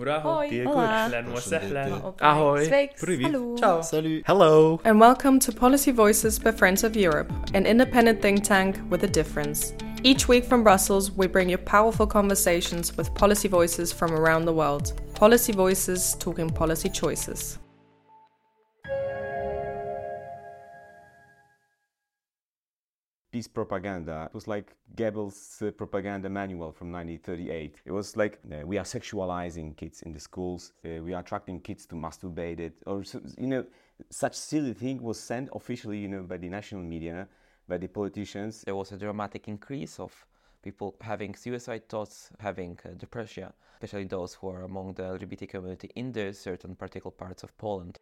Muraho. Hola. Ahlan. Ahoy. Sveiks. Hello. Ciao. Salut. Hello. And welcome to Policy Voices by Friends of Europe, an independent think tank with a difference. Each week from Brussels, we bring you powerful conversations with policy voices from around the world. Policy Voices talking policy choices. Peace propaganda. It was like Goebbels' uh, propaganda manual from 1938. It was like uh, we are sexualizing kids in the schools, uh, we are attracting kids to masturbate it, or you know, such silly thing was sent officially, you know, by the national media, by the politicians. there was a dramatic increase of people having suicide thoughts, having uh, depression, especially those who are among the LGBT community in the certain particular parts of Poland.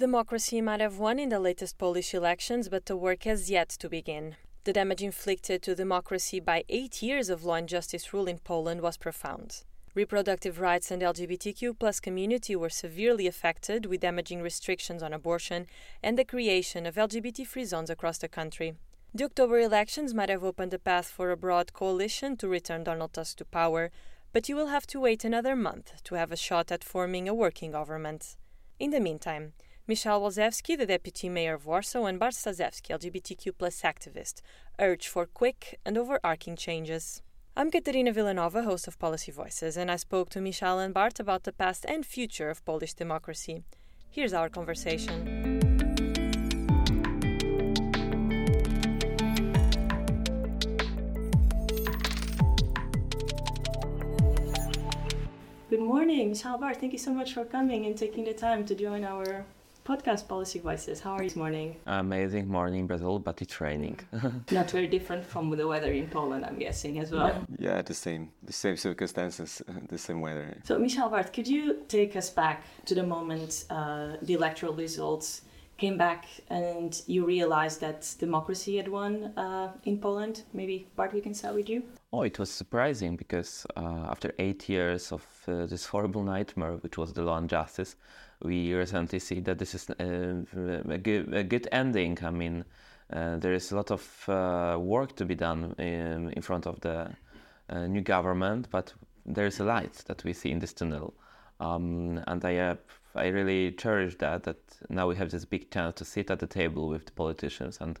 Democracy might have won in the latest Polish elections, but the work has yet to begin. The damage inflicted to democracy by eight years of law and justice rule in Poland was profound. Reproductive rights and LGBTQ plus community were severely affected with damaging restrictions on abortion and the creation of LGBT free zones across the country. The October elections might have opened a path for a broad coalition to return Donald Tusk to power, but you will have to wait another month to have a shot at forming a working government. In the meantime, Michal Olszewski, the deputy mayor of Warsaw, and Bart Staszewski, LGBTQ activist, urge for quick and overarching changes. I'm Katerina Villanova, host of Policy Voices, and I spoke to Michal and Bart about the past and future of Polish democracy. Here's our conversation. Good morning, Michal Bart. Thank you so much for coming and taking the time to join our podcast, Policy Voices. How are you this morning? Amazing morning Brussels, but it's raining. Not very different from the weather in Poland, I'm guessing, as well. Yeah, the same, the same circumstances, the same weather. So, Michal Bart, could you take us back to the moment uh, the electoral results came back and you realized that democracy had won uh, in Poland? Maybe, Bart, we can start with you. oh, it was surprising because uh, after eight years of uh, this horrible nightmare, which was the law and justice, we recently see that this is uh, a, good, a good ending. I mean, uh, there is a lot of uh, work to be done in, in front of the new government, but there is a light that we see in this tunnel. Um, and I, I really cherish that, that now we have this big chance to sit at the table with the politicians and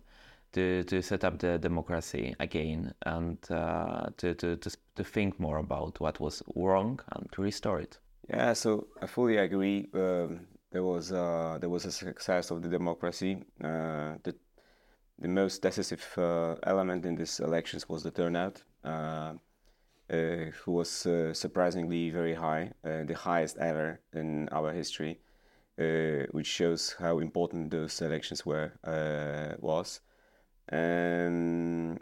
to, to set up the democracy again and uh, to, to, to, to think more about what was wrong and to restore it. Yeah, so I fully agree. Um, there was uh, there was a success of the democracy. Uh, the the most decisive uh, element in these elections was the turnout, uh, uh, who was uh, surprisingly very high, the highest ever in our history, which shows how important those elections were was. Um,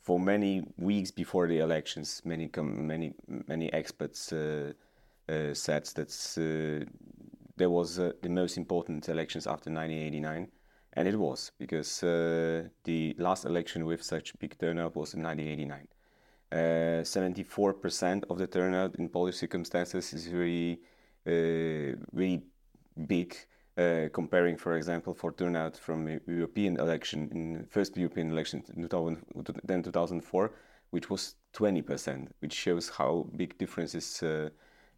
for many weeks before the elections, many many many experts uh, uh, said that uh, there was uh, the most important elections after 1989, and it was because uh, the last election with such big turnout was in 1989. Uh, 74% of the turnout in Polish circumstances is uh, very big. Uh, comparing, for example, for turnout from European election in first European election in 2000, then 2004, which was 20%, which shows how big differences uh,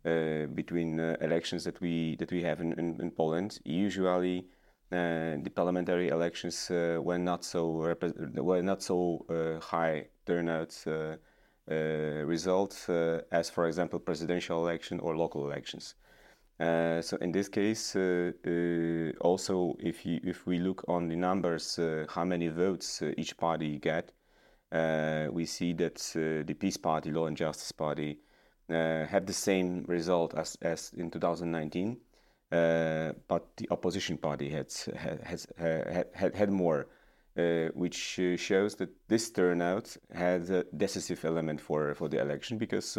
uh, between uh, elections that we that we have in, in, in Poland. Usually, uh, the parliamentary elections were not so were not so high turnout results as, for example, presidential election or local elections. Uh, so in this case, uh, uh, also if you, if we look on the numbers, uh, how many votes uh, each party get, we see that the PiS Party, Law and Justice Party, had the same result as, as in 2019, uh, but the opposition party had has, had, had, had more, which shows that this turnout had a decisive element for, for the election because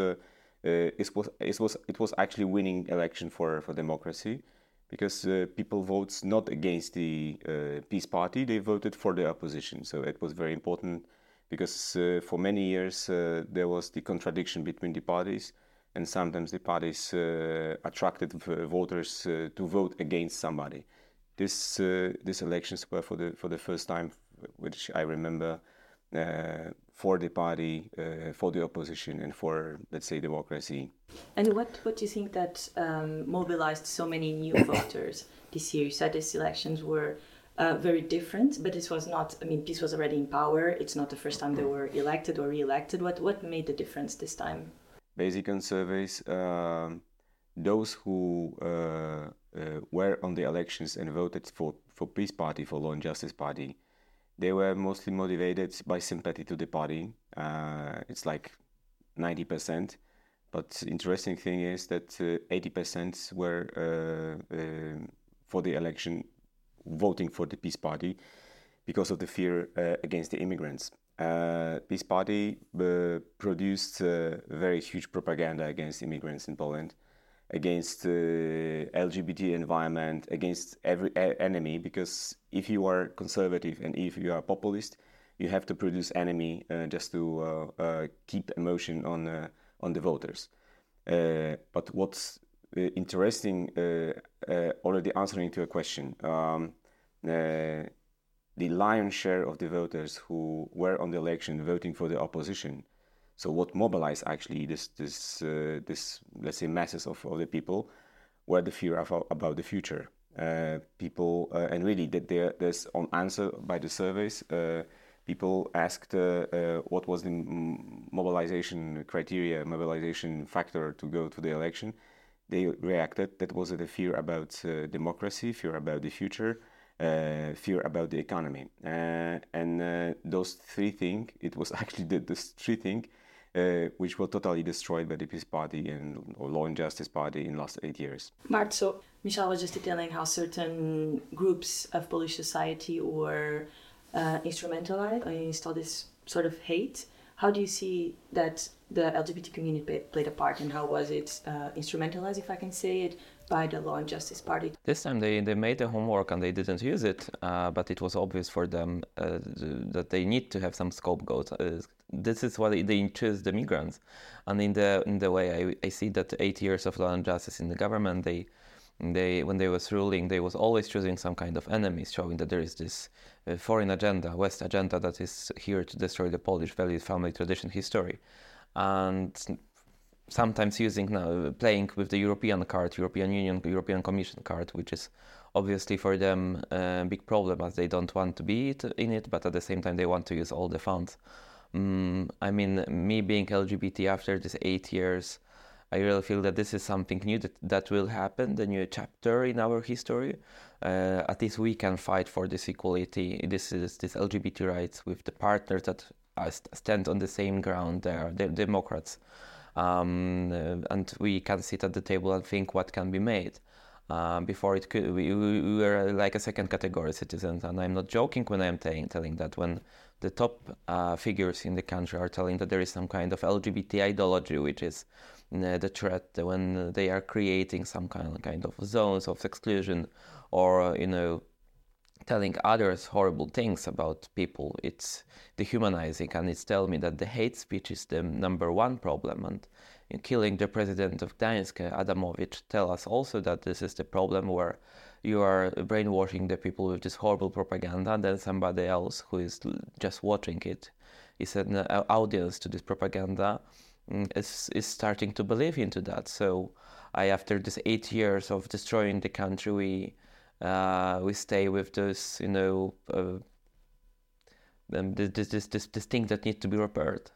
it was it was it was actually winning election for, for democracy because uh, people votes not against the uh, PiS party they voted for the opposition. So it was very important because uh, for many years uh, there was the contradiction between the parties and sometimes the parties uh, attracted voters uh, to vote against somebody. This uh, these elections were for the for the first time which I remember uh, for the party, uh, for the opposition, and for let's say democracy. And what what do you think that um, mobilized so many new voters this year? You said these elections were. Uh, very different, but this was not. I mean, PiS was already in power. It's not the first time they were elected or re-elected. What what made the difference this time? Basic on surveys, um, those who uh, uh, were on the elections and voted for for PiS party for Law and Justice Party they were mostly motivated by sympathy to the party. Uh, it's like 90%. But interesting thing is that uh, 80% were uh, uh, for the election voting for the PiS party because of the fear uh, against the immigrants. Uh, PiS party produced very huge propaganda against immigrants in Poland against uh, LGBT environment, against every enemy. Because if you are conservative and if you are populist, you have to produce enemy uh, just to uh, uh keep emotion on uh, on the voters. Uh, but what's interesting, already answering to a question, um, the lion's share of the voters who were on the election voting for the opposition so what mobilized actually this this uh, this let's say masses of, of the people were the fear of, about the future. Uh, people uh, and really that there, there's on answer by the surveys. Uh, people asked uh, uh, what was the mobilization criteria, mobilization factor to go to the election. They reacted that was the fear about democracy, fear about the future, fear about the economy, and those three things. It was actually the, the three things uh, which were totally destroyed by the PiS Party and or Law and Justice Party in the last eight years. Bart, so Michal was just detailing how certain groups of Polish society were uh, instrumentalized, uh, installed this sort of hate. How do you see that the LGBT community played a part, and how was it uh, instrumentalized, if I can say it, by the Law and Justice Party. This time they, they made the homework and they didn't use it, uh, but it was obvious for them uh, that they need to have some scapegoat. Uh, this is why they choose the migrants. And in the in the way I, I see that eight years of Law and Justice in the government, they they when they was ruling, they was always choosing some kind of enemies, showing that there is this uh, foreign agenda, West agenda that is here to destroy the Polish values, family, tradition, history. And sometimes using now playing with the European card, European Union, European Commission card, which is obviously for them a big problem as they don't want to be in it, but at the same time they want to use all the funds. Um, I mean, me being LGBT after these eight years, I really feel that this is something new that, that will happen, the new chapter in our history. Uh, at least we can fight for this equality, this is this LGBT rights with the partners that stand on the same ground. They are the Democrats um, and we can sit at the table and think what can be made. Uh, before it could, we, we, were like a second category citizens, and I'm not joking when I'm telling, telling that when the top uh, figures in the country are telling that there is some kind of LGBT ideology, which is uh, the threat when they are creating some kind kind of zones of exclusion, or you know telling others horrible things about people. It's dehumanizing, and it's telling me that the hate speech is the number one problem. And in killing the president of Gdańsk, Adamowicz, tell us also that this is the problem where you are brainwashing the people with this horrible propaganda, and then somebody else who is just watching it is an uh, audience to this propaganda mm, is is starting to believe into that. So, I after this eight years of destroying the country, we uh, we stay with this, you know, uh, um, this, this, this, this thing that needs to be repaired.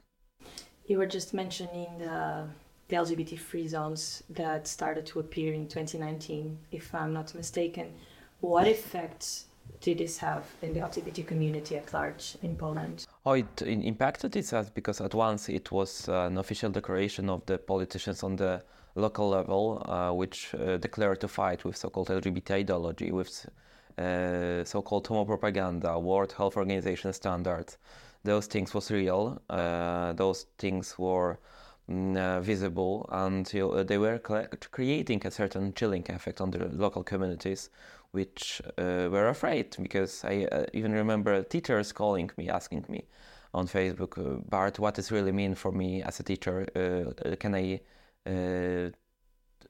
You were just mentioning the, the LGBT free zones that started to appear in 2019, if I'm not mistaken. What effects did this have in the LGBT community at large in Poland? Oh, it impacted itself because at once it was uh, an official declaration of the politicians on the local level, uh, which uh, declared to fight with so-called LGBT ideology, with uh, so-called homo propaganda, World Health Organization standards. Those things was real. Uh, those things were mm, uh, visible, and you know, they were creating a certain chilling effect on the local communities, which uh, were afraid. Because I even remember teachers calling me, asking me on Facebook, Bart, what does really mean for me as a teacher? can I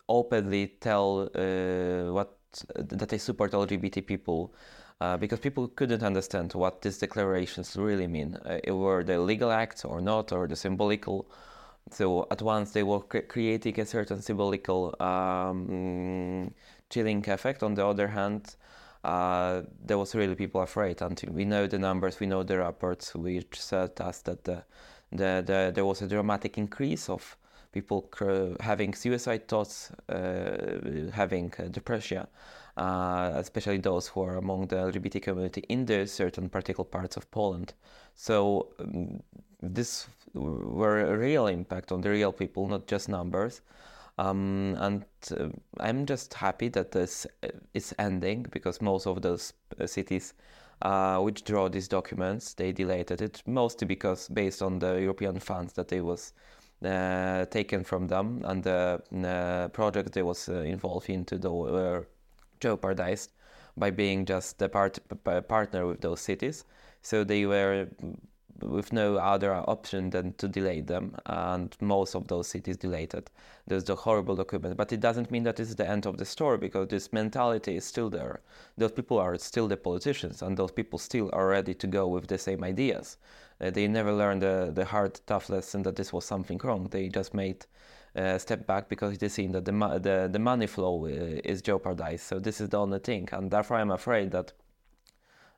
openly tell uh, what that they support LGBT people. uh, because people couldn't understand what these declarations really mean. Uh, were they legal acts or not, or the symbolical. So at once they were cre- creating a certain symbolical um, chilling effect. On the other hand, uh, there was really people afraid until we know the numbers, we know the reports which said us that the, the, the, there was a dramatic increase of people having suicide thoughts, uh, having uh, depression, uh, especially those who are among the LGBT community in the certain particular parts of Poland. So um, this were a real impact on the real people, not just numbers. Um, and uh, I'm just happy that this is ending because most of those cities uh, which draw these documents, they deleted it mostly because based on the European funds that they was Uh, taken from them and the uh, project they was uh, involved into the, were jeopardized by being just the part, partner with those cities. So they were mm, with no other option than to delay them, and most of those cities delayed it. There's the horrible document, but it doesn't mean that it's the end of the story because this mentality is still there. Those people are still the politicians, and those people still are ready to go with the same ideas. Uh, they never learned the, the hard, tough lesson that this was something wrong. They just made a step back because they see that the, the, the money flow uh, is jeopardized. So this is the only thing, and therefore I'm afraid that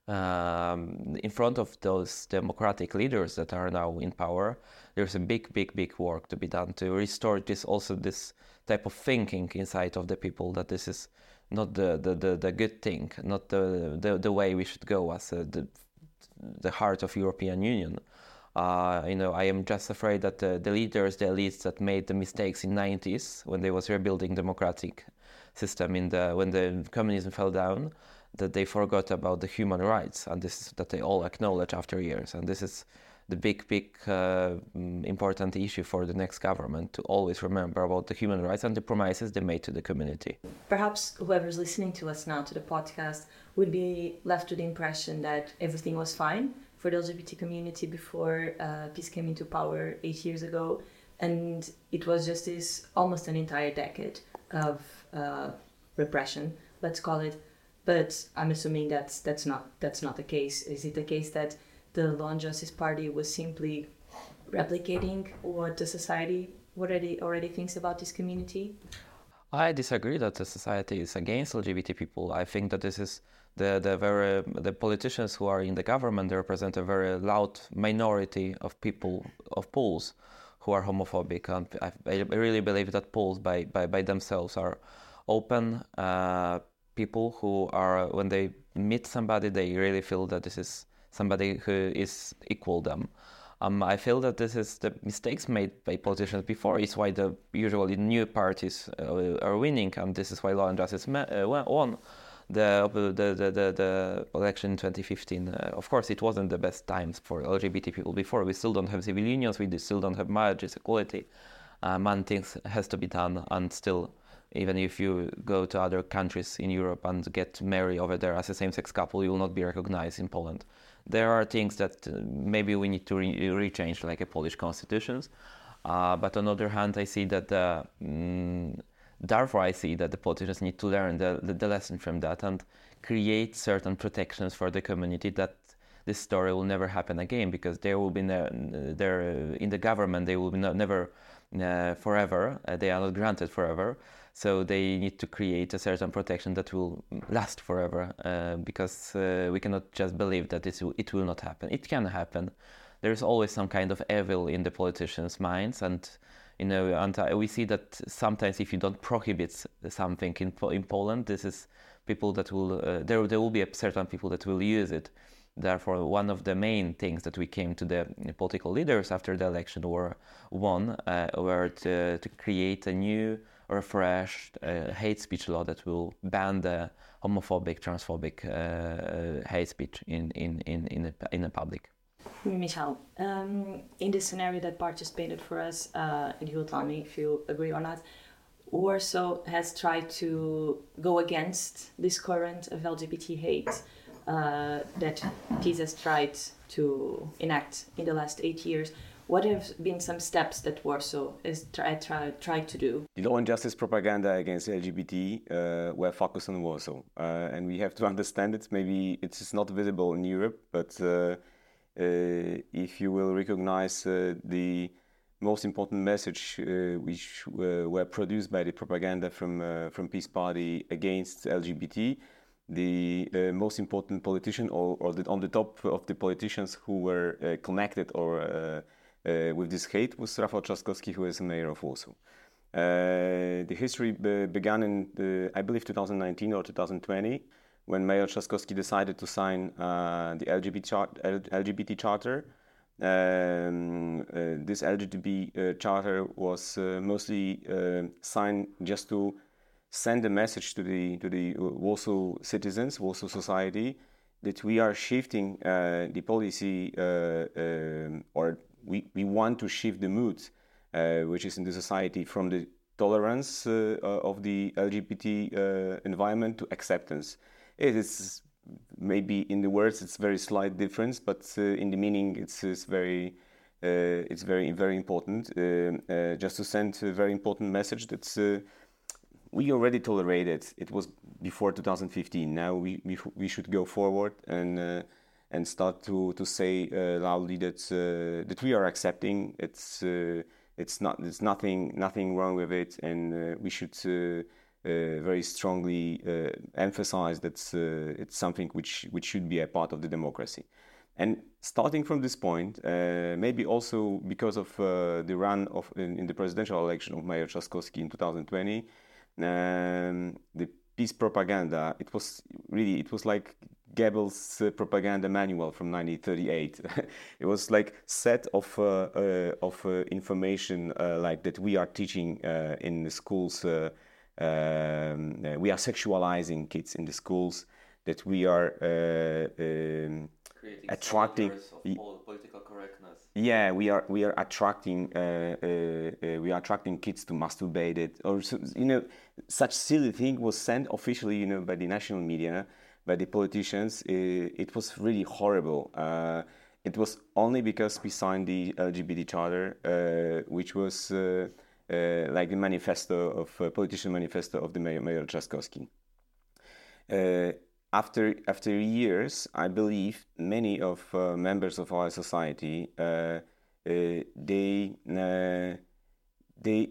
um, in front of those democratic leaders that are now in power, there's a big, big, big work to be done to restore this also this type of thinking inside of the people that this is not the, the, the, the good thing, not the, the, the way we should go as a, the, the heart of European Union. Uh, you know, I am just afraid that the, the leaders, the elites that made the mistakes in 90s when they was rebuilding democratic system in the when the communism fell down, that they forgot about the human rights, and this is that they all acknowledge after years. And this is the big, big uh, mm, important issue for the next government to always remember about the human rights and the promises they made to the community. Perhaps whoever's listening to us now to the podcast would be left with the impression that everything was fine for the LGBT community before uh, PiS came into power eight years ago, and it was just this almost an entire decade of uh, repression, let's call it, but I'm assuming that's that's not that's not the case. Is it the case that the Law and Justice Party was simply replicating what the society already already thinks about this community? I disagree that the society is against LGBT people. I think that this is the the very the politicians who are in the government they represent a very loud minority of people of Poles who are homophobic, and I, I really believe that Poles by by, by themselves are open, uh, people who are when they meet somebody they really feel that this is somebody who is equal them um, I feel that this is the mistakes made by politicians before is why the usually new parties uh, are winning and this is why Law and Justice uh, won the, the, the, the, election in 2015. Uh, of course, it wasn't the best times for LGBT people before. We still don't have civil unions, we still don't have marriages, equality. Um, and things has to be done and still even if you go to other countries in Europe and get married over there as a same-sex couple, you will not be recognized in Poland. There are things that uh, maybe we need to re- rechange, like a Polish constitutions. Uh, but on the other hand, I see that the, mm, therefore I see that the politicians need to learn the, the, the, lesson from that and create certain protections for the community that this story will never happen again because there will be no, there in the government they will be no, never uh, forever uh, they are not granted forever so they need to create a certain protection that will last forever uh, because uh, we cannot just believe that this, it will not happen. It can happen. There's always some kind of evil in the politicians' minds, and you know, we see that sometimes if you don't prohibit something in in Poland, this is people that will uh, there there will be certain people that will use it. Therefore, one of the main things that we came to the political leaders after the election were one uh, were to, to create a new refreshed uh, hate speech law that will ban the homophobic, transphobic uh, hate speech in in in in the, in the public. Michal, um, in the scenario that Bart just painted for us, uh, and you'll tell me if you agree or not, Warsaw has tried to go against this current of LGBT hate uh, that PiS has tried to enact in the last eight years. What have been some steps that Warsaw is try, try, to do? The law and justice propaganda against LGBT uh, were focused on Warsaw, uh, and we have to understand it. Maybe it's not visible in Europe, but uh, uh if you will recognize uh, the most important message uh, which were produced by the propaganda from from PiS Party against LGBT, the uh, most important politician or, or the, on the top of the politicians who were uh, connected or uh, with this hate was Rafał Trzaskowski, who is the mayor of Warsaw. Uh, the history began in, the, I believe, 2019 or 2020, when Mayor Trzaskowski decided to sign uh, the LGBT, char- LGBT charter. Um, uh, this LGBT uh, charter was uh, mostly signed just to send a message to the to the Warsaw citizens, Warsaw society, that we are shifting the policy um, or we, we want to shift the mood, uh, which is in the society, from the tolerance uh, of the LGBT uh, environment to acceptance. It is maybe in the words it's very slight difference, but uh, in the meaning it's, it's very uh, it's very very important. Uh, just to send a very important message that we already tolerated. It was before 2015. Now we we, we should go forward and and start to to say uh, loudly that uh, that we are accepting. It's uh, it's not there's nothing nothing wrong with it, and we should. very strongly emphasize that it's something which which should be a part of the democracy. And starting from this point, uh, maybe also because of uh, the run of in, in, the presidential election of Mayor Trzaskowski in 2020, um, the PiS propaganda, it was really it was like Goebbels' uh, propaganda manual from 1938. it was like set of uh, uh, of uh, information uh, like that we are teaching uh, in the schools. Um, we are sexualizing kids in the schools. That we are um, attracting political correctness. Yeah, we are we are attracting we are attracting kids to masturbate it or you know such silly thing was sent officially you know by the national media by the politicians, it, it was really horrible. Uh, it was only because we signed the LGBT charter, uh, which was uh, uh, like the manifesto of uh, politician manifesto of the mayor, Mayor Trzaskowski. after after years, I believe many of members of our society they they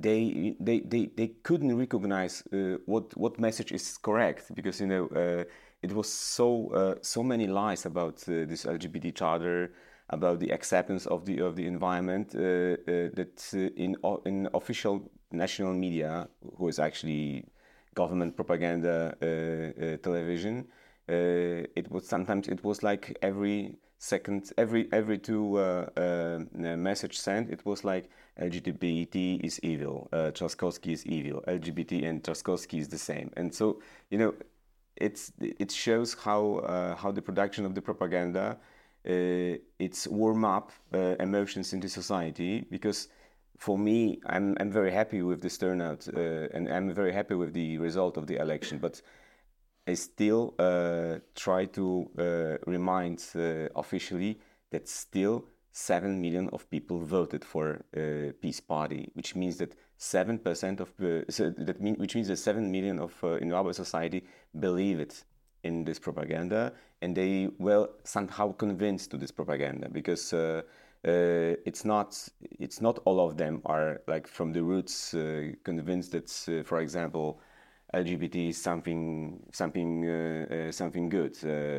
they they they, they couldn't recognize uh, what what message is correct because you know uh, it was so uh, so many lies about uh, this LGBT charter about the acceptance of the of the environment uh, uh, that in in official national media who is actually government propaganda television it was sometimes it was like every second every every two message sent it was like LGBT is evil, uh, Trzaskowski is evil, LGBT and Trzaskowski is the same. And so, you know, it's it shows how uh, how the production of the propaganda uh, it's warm up uh, emotions in the society because for me I'm I'm very happy with this turnout uh, and I'm very happy with the result of the election, but I still uh, try to uh, remind officially that still 7 million of people voted for uh, PiS Party, which means that 7% of, uh, so that mean, which means that 7 million of uh, in our society believe it in this propaganda and they were somehow convinced to this propaganda because uh, uh, it's not it's not all of them are like from the roots uh, convinced that for example LGBT is something something something good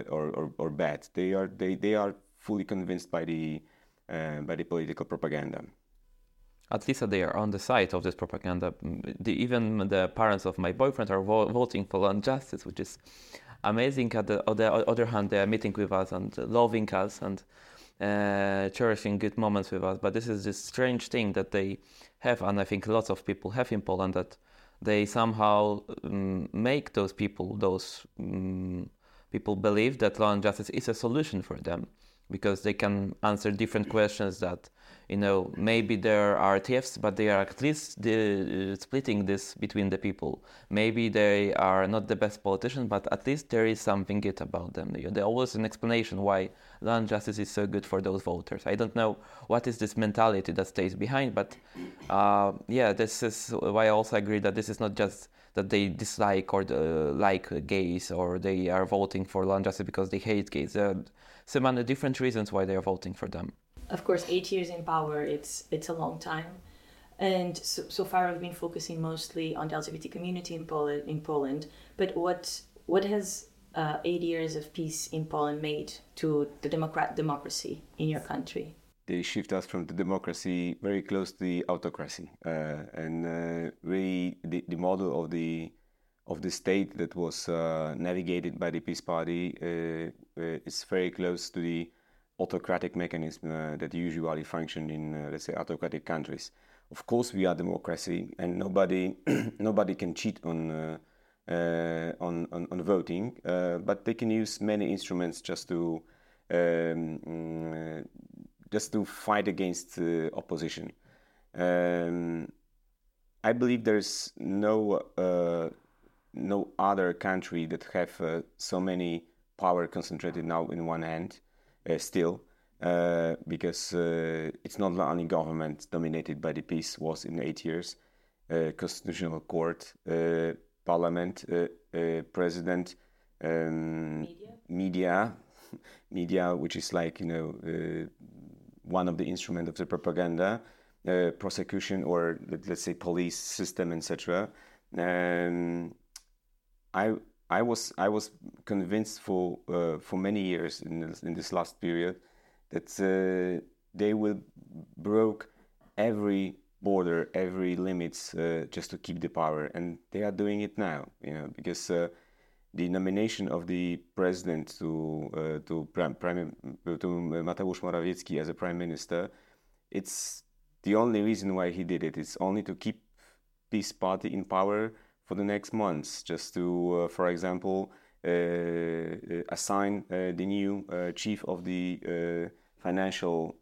or, or, or bad. They are they, they are fully convinced by the uh, by the political propaganda. At least they are on the side of this propaganda. The, even the parents of my boyfriend are vo- voting for land justice, which is amazing. At the, on the other hand, they are meeting with us and loving us and uh, cherishing good moments with us. But this is this strange thing that they have, and I think lots of people have in Poland that they somehow um, make those people, those um, people believe that law and justice is a solution for them because they can answer different questions that you know, maybe there are thieves, but they are at least the, uh, splitting this between the people. Maybe they are not the best politicians, but at least there is something good about them. There's always an explanation why land justice is so good for those voters. I don't know what is this mentality that stays behind, but uh, yeah, this is why I also agree that this is not just that they dislike or uh, like gays or they are voting for land justice because they hate gays. There are so many different reasons why they are voting for them of course, eight years in power, it's it's a long time. And so, so far, I've been focusing mostly on the LGBT community in Poland. In Poland, but what what has uh, eight years of PiS in Poland made to the democrat democracy in your country? They shift us from the democracy very close to the autocracy, uh, and uh, really the, the model of the of the state that was uh, navigated by the PiS Party uh, is very close to the autocratic mechanism uh, that usually function in, uh, let's say, autocratic countries. Of course, we are democracy, and nobody nobody can cheat on. Uh, uh on, on, on, voting, uh, but they can use many instruments just to um, uh, just to fight against opposition. Um, I believe there's no no other country that have so many power concentrated now in one hand uh, still. Uh, because uh, it's not only government dominated by the PiS was in eight years, constitutional court, parliament, president, um, media, media, media, which is like you know one of the instrument of the propaganda, uh, prosecution or let, us say police system, etc. Um, I I was I was convinced for uh, for many years in this, in this last period that uh, they will broke every border, every limits uh, just to keep the power, and they are doing it now. You know because uh, the nomination of the president to uh, to prime, prime to Mateusz Morawiecki as a prime minister, it's the only reason why he did it. It's only to keep this party in power for the next months, just to, uh, for example, uh, uh, assign the new chief of the financial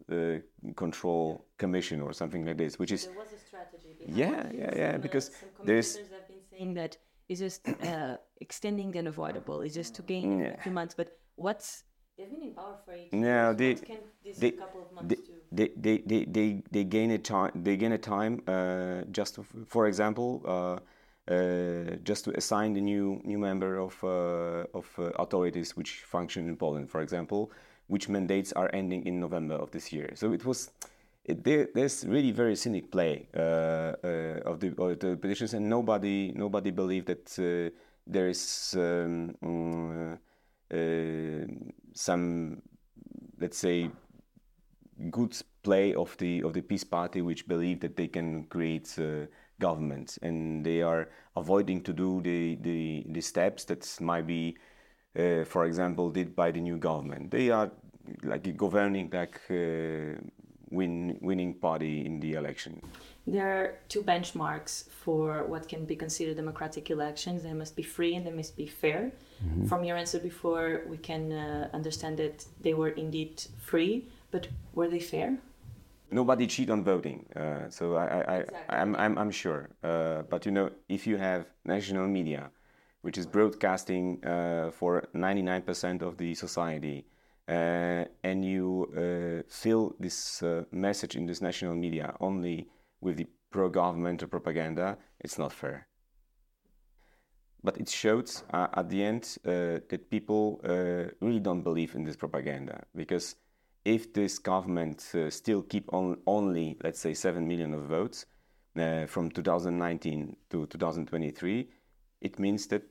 control commission or something like this, which is there was a strategy. Yeah, yeah, yeah. because there's have been saying that it's just uh, extending the unavoidable. It's just to gain yeah. a few months. But what's they've been in power for eight no, years. They, what can this they, couple of months they, do? They, they, they, they gain a time. They gain a time. Uh, just for example, uh, just to assign the new new member of uh, of uh, authorities which function in Poland, for example, which mandates are ending in November of this year. So it was. It, there, there's really very cynic play uh, uh, of the of the politicians, and nobody nobody believed that uh, there is um, some, let's say, good play of the of the PiS party, which believe that they can create government, and they are avoiding to do the, the, the steps that might be, uh, for example, did by the new government. They are like governing like uh, win, winning party in the election. There are two benchmarks for what can be considered democratic elections. They must be free and they must be fair. Mm-hmm. From your answer before, we can uh, understand that they were indeed free, but were they fair? Nobody cheat on voting. Uh, so I, I, exactly. I, am I'm, I'm sure. Uh, but you know, if you have national media, which is broadcasting uh, for 99% of the society, uh, and you uh, fill this uh, message in this national media only with the pro-government propaganda, it's not fair. But it shows at the end that people really don't believe in this propaganda because if this government uh, still keep on only, let's say, 7 million of votes uh, from 2019 to 2023, it means that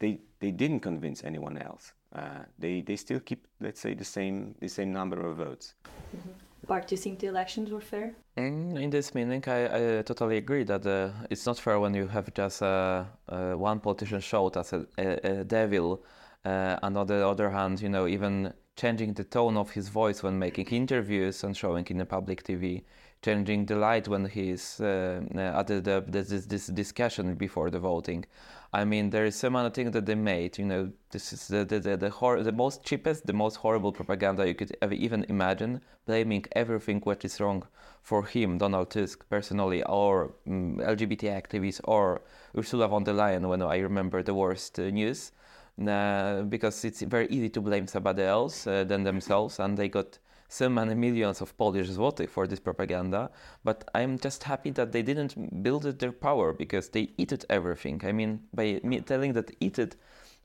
they, they didn't convince anyone else. Uh, they, they still keep, let's say, the same, the same number of votes. Mm-hmm. Bart, do you think the elections were fair? Mm, in this meaning, I, I totally agree that uh, it's not fair when you have just uh, uh, one politician showed as a, a, a devil, and on the other hand, you know, even changing the tone of his voice when making interviews and showing in the public TV changing the light when he's uh, at the, this, this discussion before the voting. I mean, there is so many things that they made. You know, this is the the the, the, hor- the most cheapest, the most horrible propaganda you could ever even imagine, blaming everything what is wrong for him, Donald Tusk personally, or um, LGBT activists, or Ursula von der Leyen. When I remember the worst uh, news, uh, because it's very easy to blame somebody else uh, than themselves, and they got so many millions of Polish zloty for this propaganda, but I'm just happy that they didn't build their power because they eat it everything. I mean, by me telling that eat it,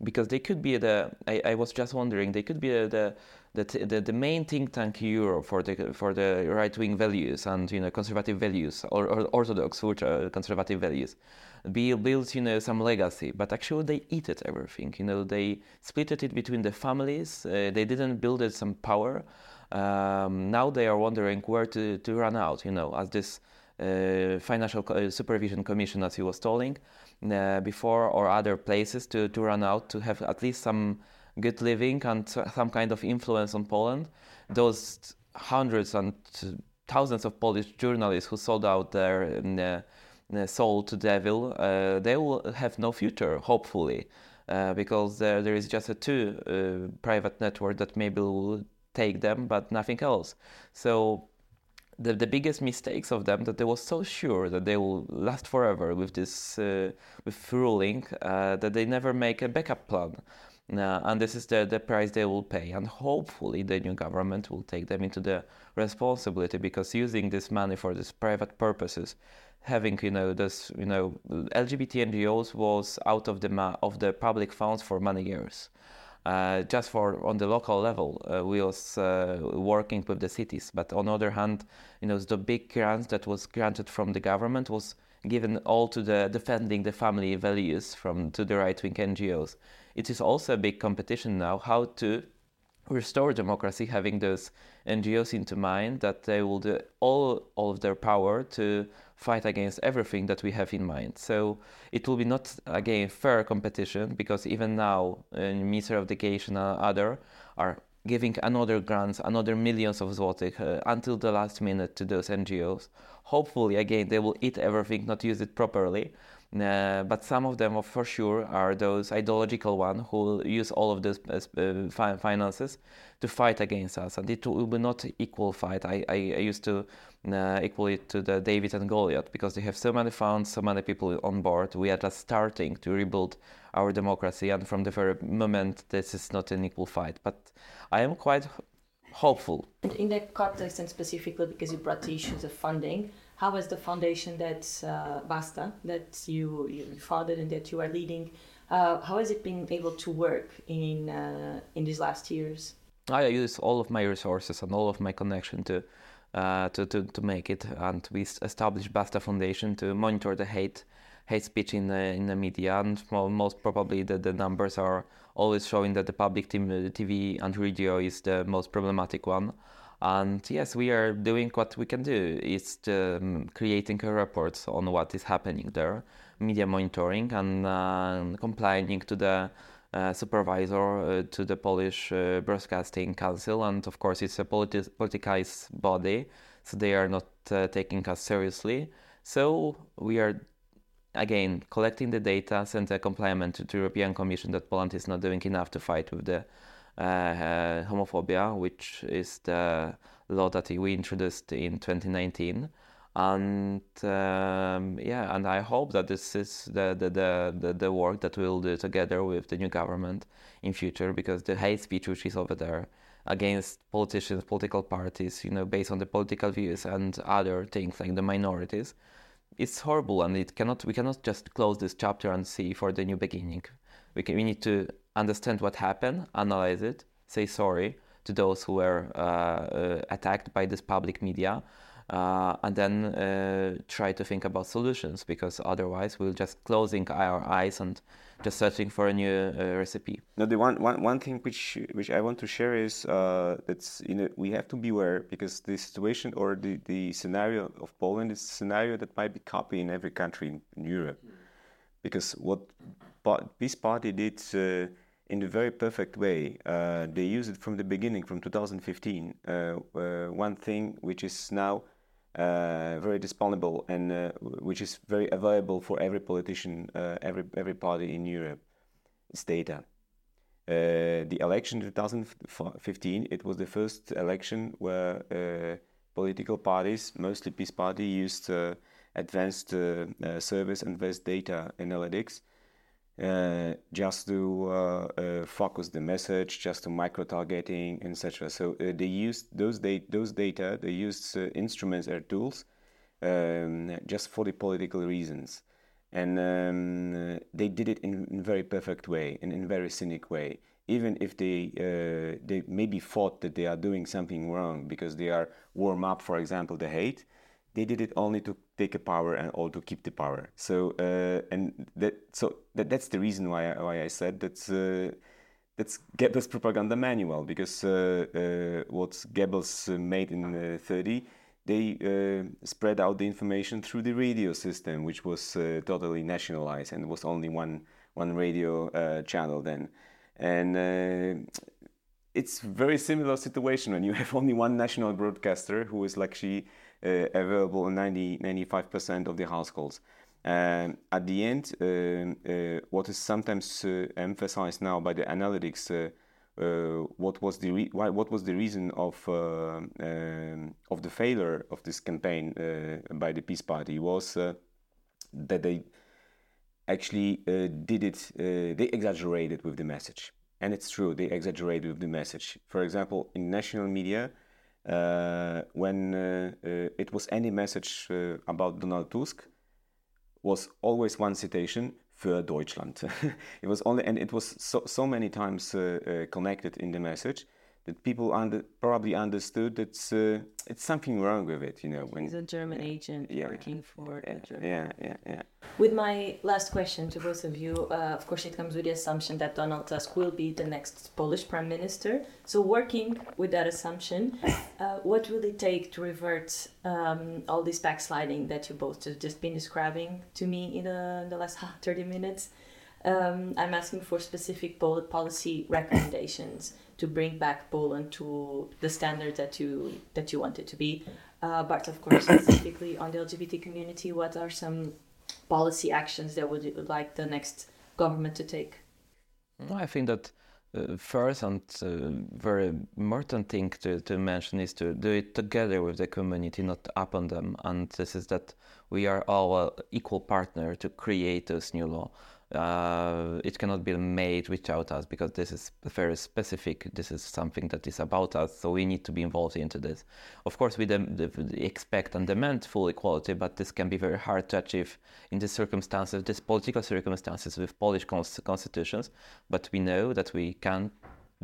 because they could be the. I, I was just wondering, they could be the the, the, the main think tank in Europe for the for the right wing values and you know conservative values or, or orthodox ultra conservative values, build you know some legacy. But actually they eat it everything. You know they split it between the families. Uh, they didn't build it some power. Um, now they are wondering where to, to run out, you know, as this uh, financial co- uh, supervision commission, as he was telling uh, before, or other places to, to run out to have at least some good living and some kind of influence on Poland. Those hundreds and thousands of Polish journalists who sold out their uh, soul to devil, uh, they will have no future, hopefully. Uh, because there, is just a two uh, private network that maybe will take them, but nothing else. So the, the biggest mistakes of them that they were so sure that they will last forever with this uh, with ruling uh, that they never make a backup plan. Uh, and this is the, the price they will pay. And hopefully, the new government will take them into the responsibility because using this money for these private purposes, having you know this you know LGBT NGOs was out of the ma- of the public funds for many years. Uh, just for on the local level, uh, we was uh, working with the cities. But on the other hand, you know, the big grants that was granted from the government was given all to the defending the family values from to the right wing NGOs. It is also a big competition now how to restore democracy, having those NGOs into mind that they will do all all of their power to fight against everything that we have in mind. So it will be not again fair competition because even now, uh, Minister of Education and other are giving another grants, another millions of złotych uh, until the last minute to those NGOs. Hopefully, again, they will eat everything, not use it properly. Uh, but some of them, for sure, are those ideological ones who use all of those uh, fi- finances to fight against us, and it will be not equal fight. I, I, I used to uh, equal it to the David and Goliath because they have so many funds, so many people on board. We are just starting to rebuild our democracy, and from the very moment, this is not an equal fight. But I am quite hopeful. In that context, and specifically because you brought the issues of funding, how has the foundation that uh, Basta, that you, you founded and that you are leading, uh, how has it been able to work in uh, in these last years? I use all of my resources and all of my connection to uh, to, to, to make it. And we established Basta Foundation to monitor the hate hate speech in the, in the media. And most probably the, the numbers are always showing that the public TV and radio is the most problematic one. And yes, we are doing what we can do. It's um, creating reports on what is happening there, media monitoring, and uh, complying to the uh, supervisor uh, to the Polish uh, Broadcasting Council, and of course it's a politi- politicized body, so they are not taking us seriously. So we are again collecting the data, send a complaint to the European Commission that Poland is not doing enough to fight with the uh, homophobia, which is the law that we introduced in 2019 and um, yeah, and I hope that this is the, the, the, the, work that we'll do together with the new government in future because the hate speech which is over there against politicians, political parties, you know, based on the political views and other things like the minorities, it's horrible and it cannot we cannot just close this chapter and see for the new beginning. We can, we need to understand what happened, analyze it, say sorry to those who were uh, uh, attacked by this public media uh, and then uh, try to think about solutions because otherwise we're just closing our eyes and just searching for a new uh, recipe. No, the one, one, one thing which which I want to share is uh, that you know we have to beware because the situation or the, the scenario of Poland is a scenario that might be copied in every country in, in Europe, because what this party did. In a very perfect way. Uh, they use it from the beginning, from 2015. Uh, uh, one thing which is now uh, very disponible, and uh, which is very available for every politician, every every party in Europe. is data. The election 2015, it was the first election where political parties, mostly PiS Party, used advanced service and advanced data analytics uh, just to uh, uh, focus the message, just to micro targeting, etc. So uh, they used those, da- those data, they used uh, instruments or tools um, just for the political reasons. And um, they did it in, in very perfect way and in very cynic way. Even if they they maybe thought that they are doing something wrong because they are warm up, for example, the hate, they did it only to take a power and all to keep the power. So uh, and that so that, that's the reason why I, why I said that's uh, that's Goebbels propaganda manual because uh, uh what Goebbels made in uh, 30 they uh, spread out the information through the radio system which was totally nationalized and was only one one radio channel then and it's very similar situation when you have only one national broadcaster who is actually uh, available in 90, 95% of the households. Um, at the end, um, uh, what is sometimes uh, emphasized now by the analytics, what was the re- why, what was the reason of um, of the failure of this campaign by the PiS Party was that they actually uh, did it, uh, they exaggerated with the message. And it's true, they exaggerated with the message. For example, in national media, uh, when uh, uh, it was any message about Donald Tusk, was always one citation für Deutschland. it was only, and it was so, so many times connected in the message that people under, probably understood that uh, it's something wrong with it, you know. When, He's a German yeah, agent yeah, working for yeah, German. Yeah, yeah, yeah. With my last question to both of you, uh, of course, it comes with the assumption that Donald Tusk will be the next Polish prime minister. So, working with that assumption, uh, what will it take to revert um, all this backsliding that you both have just been describing to me in the, in the last 30 minutes? Um, I'm asking for specific policy recommendations to bring back Poland to the standard that you that you want it to be. Uh, but of course, specifically on the LGBT community, what are some policy actions that would you like the next government to take? I think that uh, first and uh, very important thing to, to mention is to do it together with the community, not upon them. And this is that we are all equal partner to create this new law uh, it cannot be made without us because this is very specific. This is something that is about us, so we need to be involved into this. Of course, we expect and demand full equality, but this can be very hard to achieve in these circumstances, these political circumstances with Polish constitutions. But we know that we can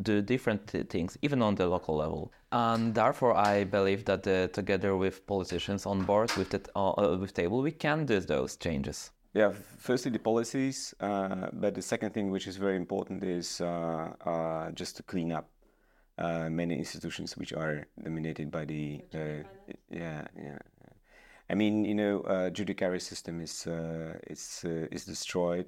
do different things, even on the local level. And therefore, I believe that uh, together with politicians on board with the uh, with table, we can do those changes. Yeah, firstly the policies, uh, but the second thing which is very important is uh, uh, just to clean up uh, many institutions which are dominated by the uh, yeah yeah. I mean, you know, uh, judiciary system is is is destroyed.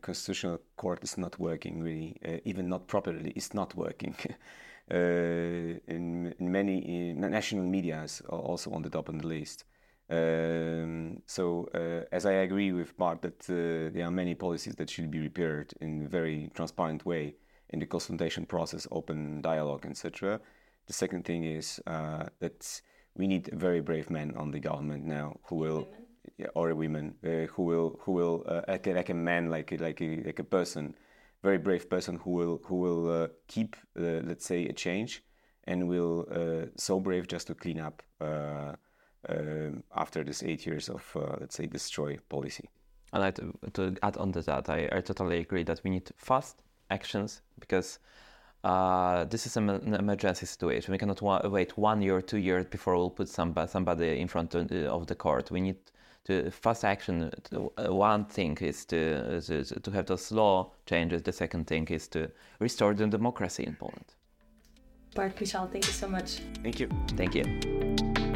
constitutional court is not working really, even not properly. It's not working. in, in many in national medias also on the top of the list. Um, so, uh, as I agree with Bart that uh, there are many policies that should be repaired in a very transparent way in the consultation process, open dialogue, etc. The second thing is uh, that we need very brave men on the government now who will, yeah, or women uh, who will who will uh, like, a, man, like a, like a, like a person, very brave person who will who will uh, keep let's say a change and will so brave just to clean up um, after this eight years of, uh, let's say, destroy policy. I'd to, to add on to that. I, I, totally agree that we need fast actions because uh, this is an emergency situation. We cannot wa- wait one year, two years before we'll put somebody, somebody in front of the, of the court. We need to fast action. Uh, one thing is to, to, to have those law changes. The second thing is to restore the democracy in Poland. Bart Michal, thank you so much. Thank you. Thank you.